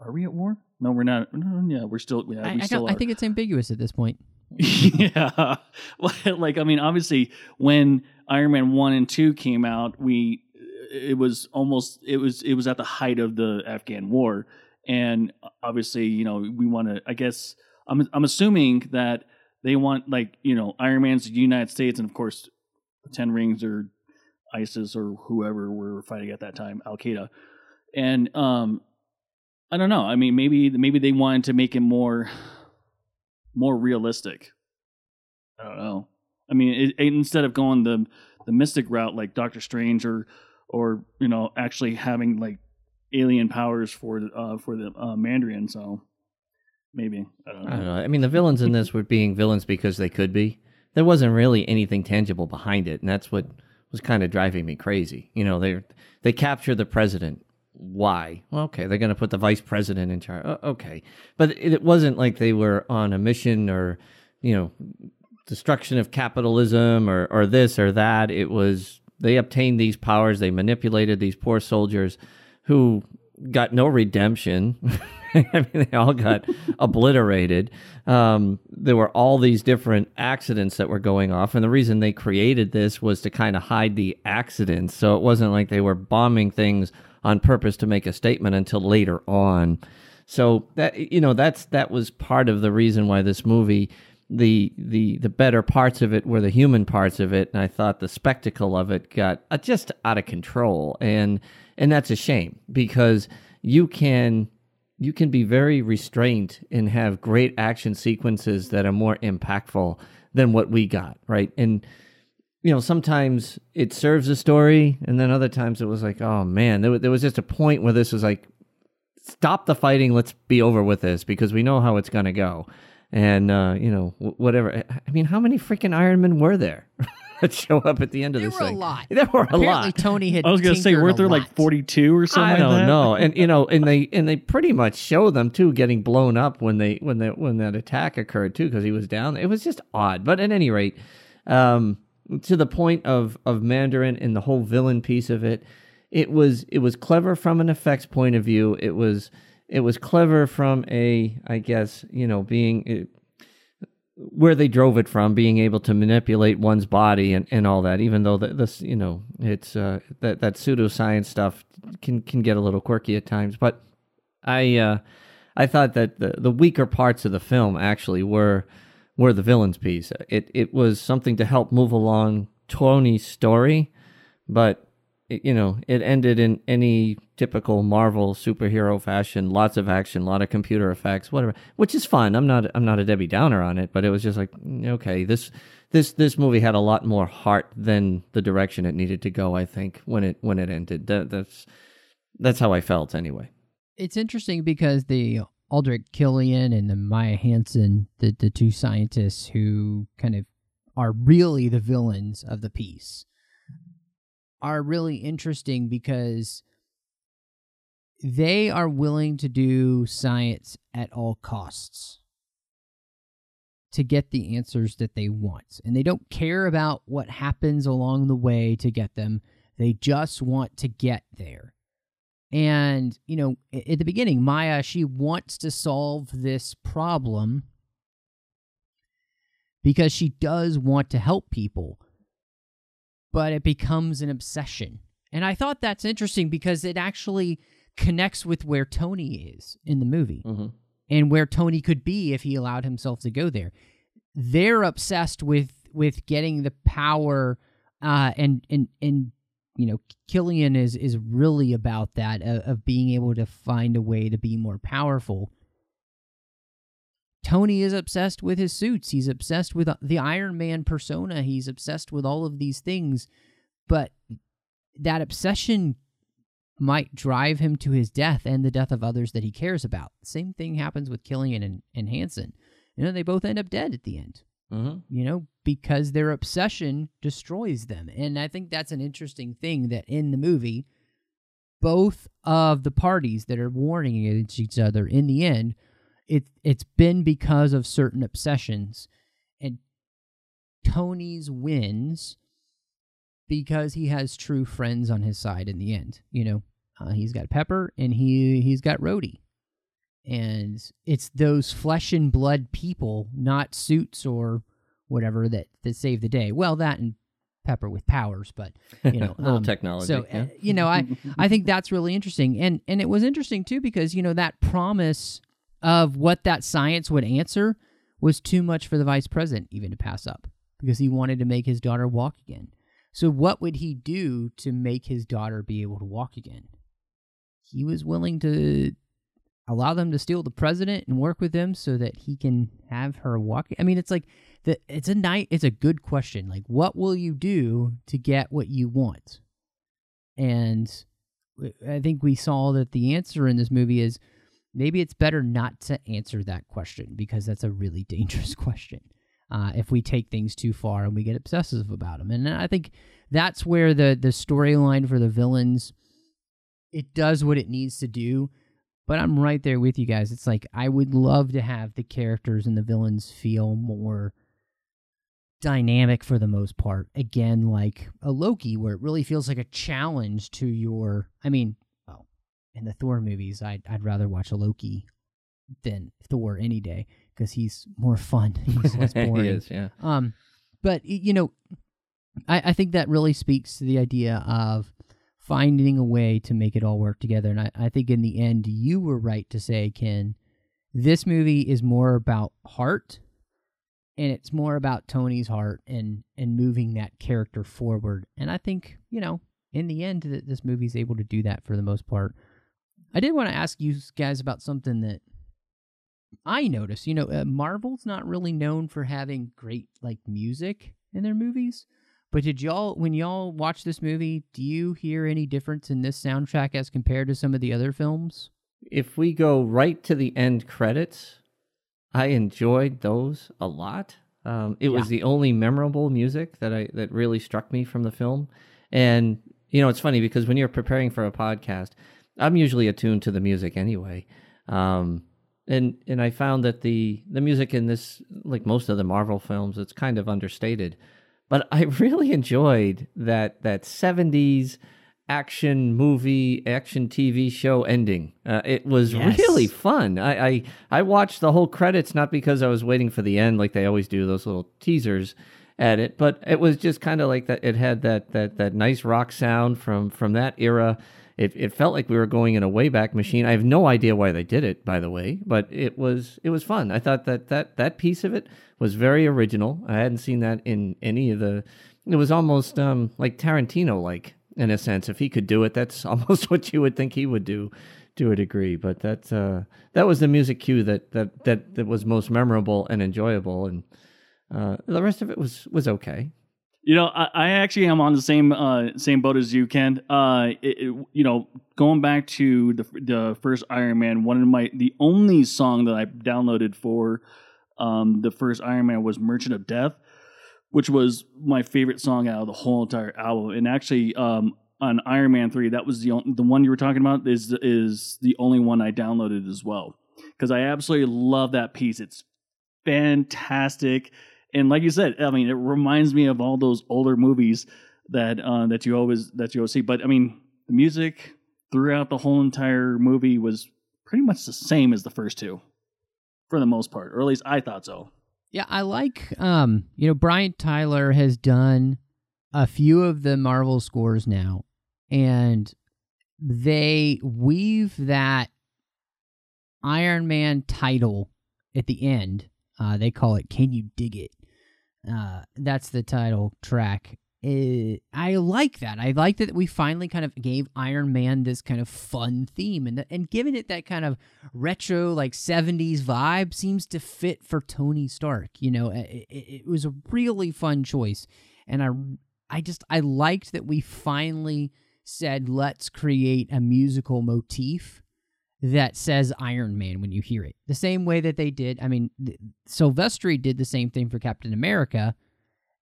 are we at war? No, we're not. No, yeah, we're still. Yeah, I, we I, still don't- I think it's ambiguous at this point yeah, like I mean, obviously, when Iron Man one and two came out, we it was almost it was it was at the height of the Afghan war, and obviously, you know, we want to. I guess I'm I'm assuming that they want like you know Iron Man's the United States, and of course, Ten Rings or ISIS or whoever were fighting at that time, Al Qaeda, and um, I don't know. I mean, maybe maybe they wanted to make it more more realistic. I don't know. I mean, it, it- instead of going the the mystic route like Doctor Strange or or you know actually having like alien powers for uh for the uh, Mandarin, so maybe I don't know. I don't know. I mean, the villains in this were being villains because they could be. There wasn't really anything tangible behind it, and that's what was kind of driving me crazy. You know, they they capture the president. Why? Well, okay, they're going to put the vice president in charge. O- Okay, but it, it wasn't like they were on a mission or, you know, destruction of capitalism or or this or that. It was they obtained these powers. They manipulated these poor soldiers who got no redemption. I mean, they all got obliterated. Um, there were all these different accidents that were going off, and the reason they created this was to kind of hide the accidents. So it wasn't like they were bombing things on purpose to make a statement until later on. So that you know, that's that was part of the reason why this movie the the the better parts of it were the human parts of it and i thought the spectacle of it got uh, just out of control. And and that's a shame because you can you can be very restrained and have great action sequences that are more impactful than what we got right? And you know sometimes it serves a story and then other times it was like oh man there, there was just a point where this was like stop the fighting let's be over with this because we know how it's going to go and uh, you know whatever i mean how many freaking iron men were there that show up at the end of There this were a lot. there were a Apparently, lot Tony had. I was gonna say, tinkered weren't a there like forty two or something? I like don't that? know, and you know, and they and they pretty much show them too getting blown up when they when they when that attack occurred too because he was down. It was just odd, but at any rate, um, to the point of of Mandarin and the whole villain piece of it, it was it was clever from an effects point of view. It was it was clever from a I guess you know being. It, where they drove it from, being able to manipulate one's body and, and all that, even though the, this, you know, it's uh, that that pseudoscience stuff can can get a little quirky at times. But I uh, I thought that the the weaker parts of the film actually were were the villain's piece. It it was something to help move along Tony's story, but you know it ended in any typical Marvel superhero fashion. Lots of action, a lot of computer effects, whatever, which is fine. I'm not I'm not a Debbie Downer on it, but it was just like mm, okay, this this this movie had a lot more heart than the direction it needed to go. I think when it when it ended, that, that's that's how I felt anyway. It's interesting because the Aldrich Killian and the Maya Hansen, the the two scientists who kind of are really the villains of the piece, are really interesting because they are willing to do science at all costs to get the answers that they want. And they don't care about what happens along the way to get them. They just want to get there. And, you know, at the beginning, Maya, she wants to solve this problem because she does want to help people, but it becomes an obsession. And I thought that's interesting because it actually connects with where Tony is in the movie Mm-hmm. and where Tony could be if he allowed himself to go there. They're obsessed with with getting the power uh, and and and you know Killian is is really about that of, of being able to find a way to be more powerful. Tony is obsessed with his suits. He's obsessed with uh, the Iron Man persona. He's obsessed with all of these things, but that obsession might drive him to his death and the death of others that he cares about. Same thing happens with Killian and, and Hansen. You know, they both end up dead at the end, Mm-hmm. you know, because their obsession destroys them. And I think that's an interesting thing that in the movie, both of the parties that are warning against each other in the end, it it's been because of certain obsessions. And Tony's wins because he has true friends on his side in the end. You know, uh, he's got Pepper and he he's got Rhodey, and it's those flesh and blood people, not suits or whatever that that save the day. Well, that and Pepper with powers, but you know, little um, technology, So yeah. uh, you know, I I think that's really interesting, and and it was interesting too because you know that promise of what that science would answer was too much for the vice president even to pass up because he wanted to make his daughter walk again. So, what would he do to make his daughter be able to walk again? He was willing to allow them to steal the president and work with them so that he can have her walk. I mean, it's like the it's a night. It's a good question. Like, what will you do to get what you want? And I think we saw that the answer in this movie is maybe it's better not to answer that question because that's a really dangerous question uh, if we take things too far and we get obsessive about them. And I think that's where the the storyline for the villains it does what it needs to do. But I'm right there with you guys. It's like I would love to have the characters and the villains feel more dynamic for the most part. Again, like a Loki, where it really feels like a challenge to your. I mean, in the Thor movies, I'd I'd rather watch a Loki than Thor any day because he's more fun. He's less boring. he is, yeah. Um, but you know, I, I think that really speaks to the idea of finding a way to make it all work together. And I, I think in the end, you were right to say, Ken, this movie is more about heart, and it's more about Tony's heart and and moving that character forward. And I think you know, in the end, that this movie's able to do that for the most part. I did want to ask you guys about something that I noticed, you know, uh, Marvel's not really known for having great like music in their movies. But did y'all, when y'all watch this movie, do you hear any difference in this soundtrack as compared to some of the other films? If we go right to the end credits, I enjoyed those a lot. Um, it was the only memorable music that I that really struck me from the film. And you know, it's funny because when you're preparing for a podcast, I'm usually attuned to the music anyway. Um, and and I found that the the music in this, like most of the Marvel films, it's kind of understated. But I really enjoyed that that 70s action movie, action TV show ending. Uh, it was Yes. really fun. I, I I watched the whole credits not because I was waiting for the end like they always do those little teasers. at it, but it was just kind of like that. It had that that that nice rock sound from from that era. It it felt like we were going in a wayback machine. I have no idea why they did it, by the way, but it was it was fun. I thought that that that piece of it was very original. I hadn't seen that in any of the. It was almost um, like Tarantino like in a sense. If he could do it, that's almost what you would think he would do to a degree. But that uh, that was the music cue that that that that was most memorable and enjoyable, and uh, the rest of it was was okay. You know, I, I actually am on the same uh, same boat as you, Ken. Uh, it, it- you know, going back to the the first Iron Man, one of my the only song that I downloaded for um, the first Iron Man was "Merchant of Death," which was my favorite song out of the whole entire album. And actually, um, on Iron Man three, that was the on- the one you were talking about is is the only one I downloaded as well because I absolutely love that piece. It's fantastic and like you said, I mean, it reminds me of all those older movies that uh, that you always that you always see. But I mean, the music throughout the whole entire movie was pretty much the same as the first two, for the most part, or at least I thought so. Yeah, I like um, you know, Brian Tyler has done a few of the Marvel scores now, and they weave that Iron Man title at the end. Uh, they call it "Can You Dig It?" Uh, that's the title track. Eh, I like that. I like that we finally kind of gave Iron Man this kind of fun theme, and and giving it that kind of retro like 70s vibe seems to fit for Tony Stark. You know, it, it, it was a really fun choice, and I I just I liked that we finally said let's create a musical motif that says Iron Man when you hear it. The same way that they did, I mean, th- Silvestri did the same thing for Captain America,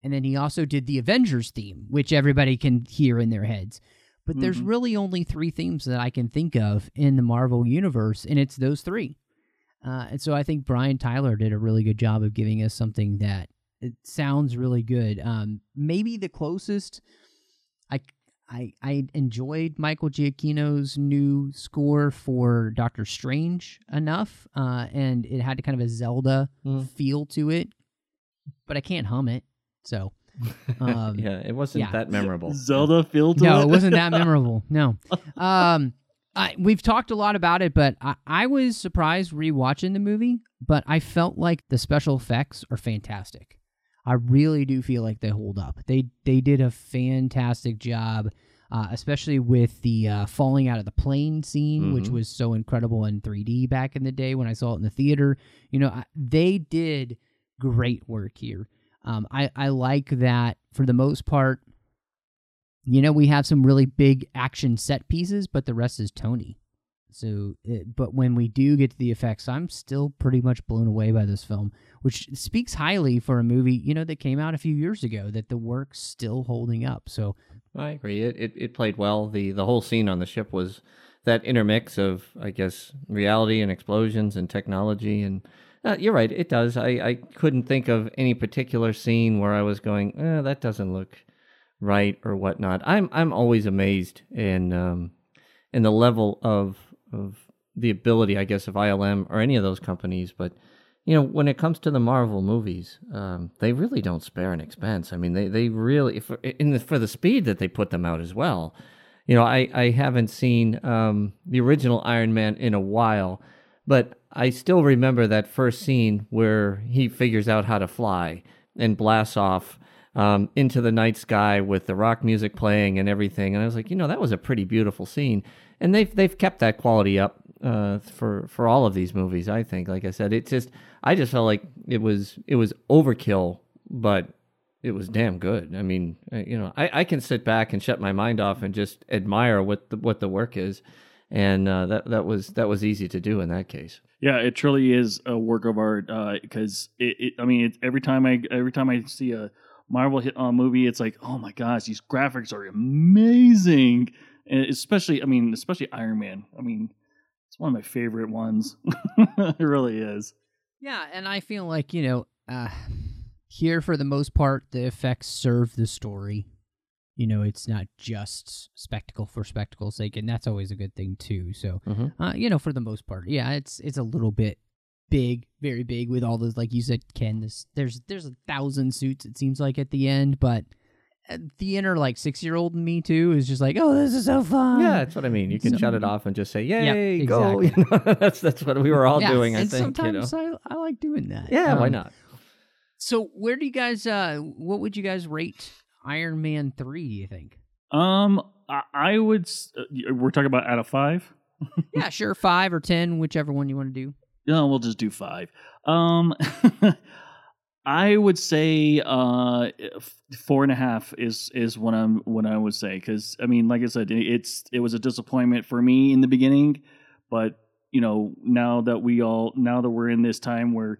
and then he also did the Avengers theme, which everybody can hear in their heads. But there's Mhm. really only three themes that I can think of in the Marvel universe, and it's those three. Uh, and so I think Brian Tyler did a really good job of giving us something that it sounds really good. Um, maybe the closest I I I enjoyed Michael Giacchino's new score for Doctor Strange enough, uh, and it had kind of a Zelda Mm. feel to it, but I can't hum it. So, um, yeah, it wasn't yeah. that memorable. Zelda feel to it. no, it. it wasn't that memorable. No. Um, I, we've talked a lot about it, but I, I was surprised rewatching the movie, but I felt like the special effects are fantastic. I really do feel like they hold up. They they did a fantastic job, uh, especially with the uh, falling out of the plane scene, which Mhm. was so incredible in 3D back in the day when I saw it in the theater. You know, I, they did great work here. Um, I I like that for the most part. You know, we have some really big action set pieces, but the rest is Tony. So, it, but when we do get to the effects, I'm still pretty much blown away by this film, which speaks highly for a movie, you know, that came out a few years ago, that the work's still holding up. So, I agree. It, it it played well. the The whole scene on the ship was that intermix of, I guess, reality and explosions and technology. And uh, you're right, it does. I, I couldn't think of any particular scene where I was going, eh, that doesn't look right or whatnot. I'm I'm always amazed in um, in the level of of the ability, I guess, of ILM or any of those companies, but you know, when it comes to the Marvel movies, um, they really don't spare an expense. I mean, they they really for in the, for the speed that they put them out as well. You know, I I haven't seen um, the original Iron Man in a while, but I still remember that first scene where he figures out how to fly and blasts off um, into the night sky with the rock music playing and everything. And I was like, you know, that was a pretty beautiful scene. And they've they've kept that quality up uh, for for all of these movies. I think, like I said, it just I just felt like it was it was overkill, but it was damn good. I mean, uh, you know, I, I can sit back and shut my mind off and just admire what the what the work is, and uh, that that was that was easy to do in that case. Yeah, it truly is a work of art because it, it. I mean, it, every time I every time I see a Marvel hit uh, movie, it's like, oh my gosh, these graphics are amazing, and especially, I mean, especially Iron Man. I mean, it's one of my favorite ones. it really is. yeah, and I feel like, you know, uh, here for the most part, the effects serve the story. You know, it's not just spectacle for spectacle's sake, and that's always a good thing too. So, Mhm. uh, you know, for the most part, yeah, it's it's a little bit big, very big with all those like you said, Ken. This there's there's a thousand suits it seems like at the end, but uh, the inner like six year old in me too is just like, oh, this is so fun. Yeah, that's what I mean. You can So- shut it off and just say, "Yay, Yep, go!" exactly. You know, that's that's what we were all Yeah, doing. I and think. You know? sometimes I, I like doing that. Yeah, why Um, not? So where do you guys uh what would you guys rate Iron Man 3 do you think? Um, I, I would. uh, We're talking about out of five. yeah, sure, 5 or 10, whichever one you want to do. No, we'll just do five. Um, I would say uh, four and a half is is what I'm what I would say because I mean, like I said, it- it's it was a disappointment for me in the beginning, but you know now that we all now that we're in this time where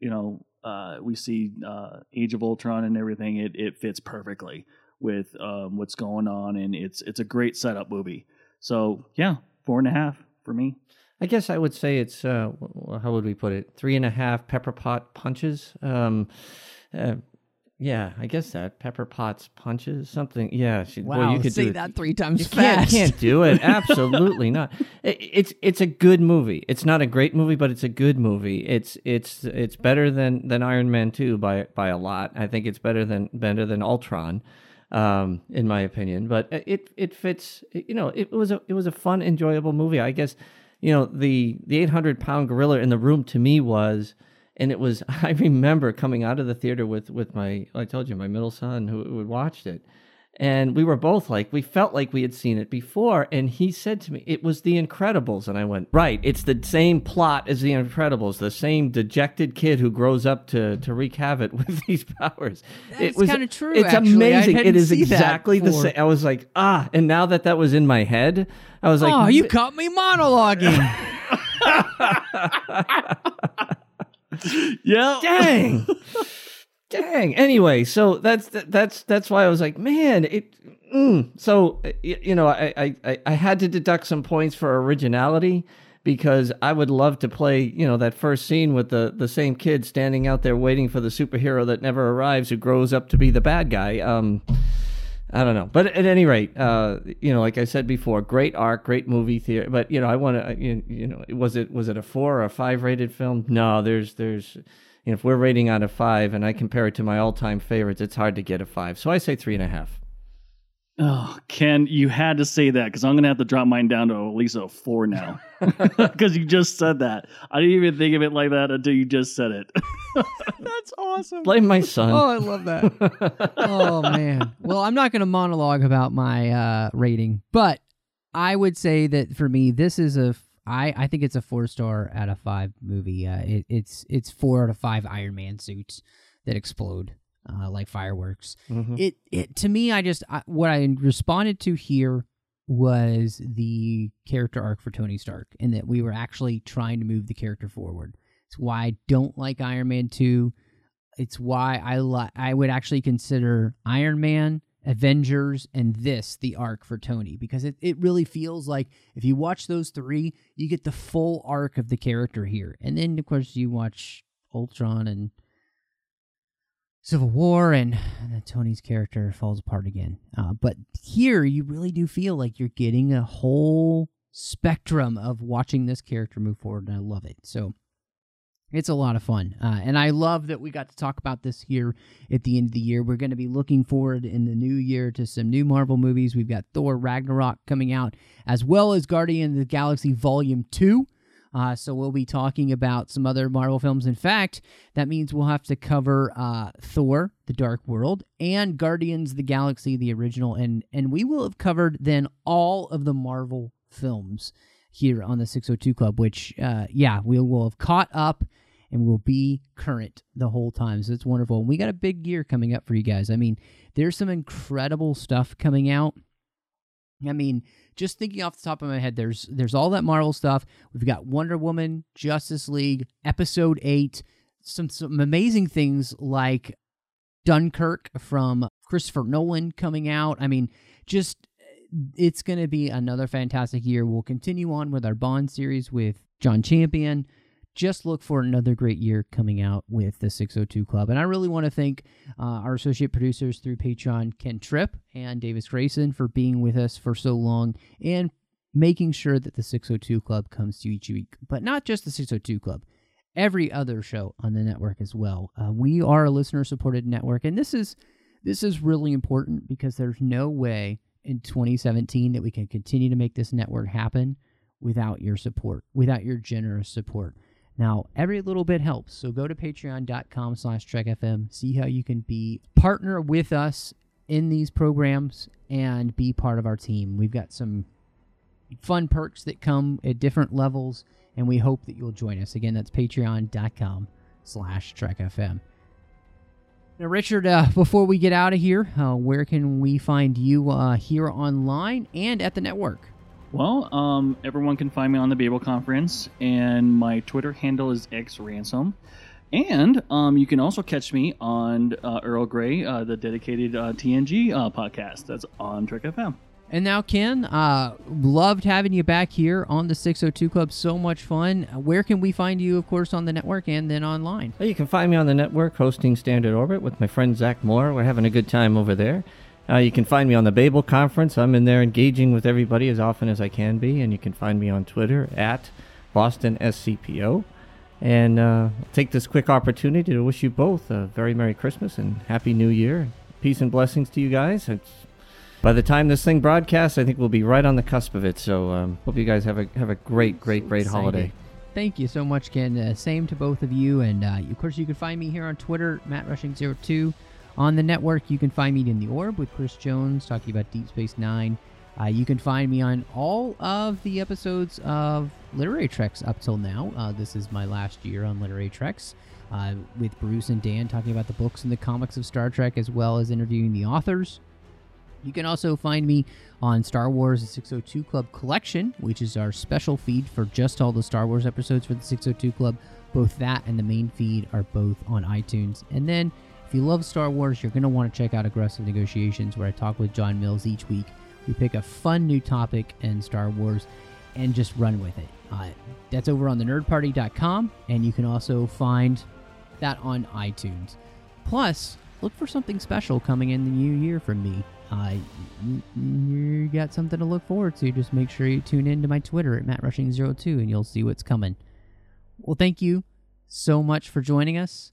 you know uh, we see uh, Age of Ultron and everything, it it fits perfectly with um, what's going on, and it's it's a great setup movie. So yeah, four and a half for me. I guess I would say it's uh, how would we put it? Three and a half pepper pot punches. Um, uh, yeah, I guess that Pepper Potts punches something. Yeah, she, Wow, well, you could say do that 3 times You can't, can't do it. Absolutely not. It, it's it's a good movie. It's not a great movie, but it's a good movie. It's it's it's better than than Iron Man two by by a lot. I think it's better than better than Ultron, um, in my opinion. But it it fits. You know, it was a it was a fun, enjoyable movie. I guess you know the the eight hundred pound gorilla in the room to me was. And it was. I remember coming out of the theater with with my. I told you my middle son who, who had watched it, and we were both like we felt like we had seen it before. And he said to me it was the incredibles. And i went right it's the same plot as the incredibles the same dejected kid who grows up to to wreak havoc with these powers. It That's kinda true, it's actually. Amazing. it hadn't is seen that exactly the same i was like ah and now that that was in my head i was like oh, you caught me monologuing. Yeah, dang dang anyway so that's that's that's why i was like man it mm. so you know I, I I- had to deduct some points for originality because i would love to play you know that first scene with the the same kid standing out there waiting for the superhero that never arrives who grows up to be the bad guy um I don't know, but at any rate, uh, you know, like I said before, great arc, great movie theater. But you know, I want to, you, you know, was it was it a four or a five rated film? No, there's there's, you know, if we're rating out of five, and I compare it to my all time favorites, it's hard to get a five. So I say three and a half. Oh, Ken, you had to say that because I'm gonna have to drop mine down to at least a four now because you just said that. I didn't even think of it like that until you just said it. That's awesome. Blame my son. Oh, I love that. oh man. Well, I'm not going to monologue about my uh, rating, but I would say that for me, this is a. I I think it's a four star out of five movie. Uh, it, it's it's four out of five Iron Man suits that explode uh, like fireworks. Mhm. It it to me, I just I, what I responded to here was the character arc for Tony Stark, and that we were actually trying to move the character forward. It's why I don't like Iron Man two. It's why I li- I would actually consider Iron Man, Avengers, and this the arc for Tony because it, it really feels like if you watch those three, you get the full arc of the character here, and then of course you watch Ultron and Civil War, and, and Tony's character falls apart again. Uh, but here, you really do feel like you're getting a whole spectrum of watching this character move forward, and I love it. So it's a lot of fun, uh, and I love that we got to talk about this here at the end of the year. We're going to be looking forward in the new year to some new Marvel movies. We've got Thor Ragnarok coming out, as well as Guardian of the Galaxy Volume Two. Uh, so we'll be talking about some other Marvel films. In fact, that means we'll have to cover uh, Thor: The Dark World and Guardians of the Galaxy, the original, and and we will have covered then all of the Marvel films here on the 602 Club. Which, uh, yeah, we will have caught up and we'll be current the whole time. So it's wonderful. And we got a big year coming up for you guys. I mean, there's some incredible stuff coming out. I mean, just thinking off the top of my head, there's there's all that Marvel stuff. We've got Wonder Woman, Justice League, Episode Eight, some some amazing things like Dunkirk from Christopher Nolan coming out. I mean, just it's going to be another fantastic year. We'll continue on with our Bond series with John Champion. Just look for another great year coming out with the 602 Club. And I really want to thank uh, our associate producers through Patreon, Ken Tripp and Davis Grayson, for being with us for so long and making sure that the 602 Club comes to you each week. But not just the 602 Club, every other show on the network as well. Uh, we are a listener supported network, and this is this is really important because there's no way in 2017 that we can continue to make this network happen without your support, without your generous support. Now, every little bit helps. So go to patreon.com slash trekfm, see how you can be partner with us in these programs and be part of our team. We've got some fun perks that come at different levels, and we hope that you'll join us. Again, that's patreon.com slash trekfm. Now, Richard, uh, before we get out of here, uh, where can we find you uh, here online and at the network? Well, um, everyone can find me on the Babel Conference, and my Twitter handle is xransom. And um, you can also catch me on uh, Earl Grey, uh, the dedicated uh, TNG uh, podcast. That's on Trek FM. And now, Ken, uh, loved having you back here on the 602 Club. So much fun. Where can we find you, of course, on the network and then online? Well, you can find me on the network hosting Standard Orbit with my friend Zach Moore. We're having a good time over there. Uh, you can find me on the Babel Conference. I'm in there engaging with everybody as often as I can be. And you can find me on Twitter at Boston SCPO. And uh, take this quick opportunity to wish you both a very Merry Christmas and Happy New Year. Peace and blessings to you guys. It's, by the time this thing broadcasts, I think we'll be right on the cusp of it. So um, hope you guys have a have a great, great, great holiday. Thank you so much, Ken. Uh, same to both of you. And uh, of course, you can find me here on Twitter, MattRushing02. On the network, you can find me in the Orb with Chris Jones talking about Deep Space Nine. Uh, you can find me on all of the episodes of Literary Treks up till now. Uh, this is my last year on Literary Treks uh, with Bruce and Dan talking about the books and the comics of Star Trek as well as interviewing the authors. You can also find me on Star Wars the 602 Club Collection, which is our special feed for just all the Star Wars episodes for the 602 Club. Both that and the main feed are both on iTunes. And then, if you love Star Wars, you're going to want to check out Aggressive Negotiations, where I talk with John Mills each week. We pick a fun new topic in Star Wars and just run with it. Uh, that's over on the nerdparty.com, and you can also find that on iTunes. Plus, look for something special coming in the new year from me. Uh, you, you got something to look forward to. Just make sure you tune in to my Twitter at MattRushing02 and you'll see what's coming. Well, thank you so much for joining us,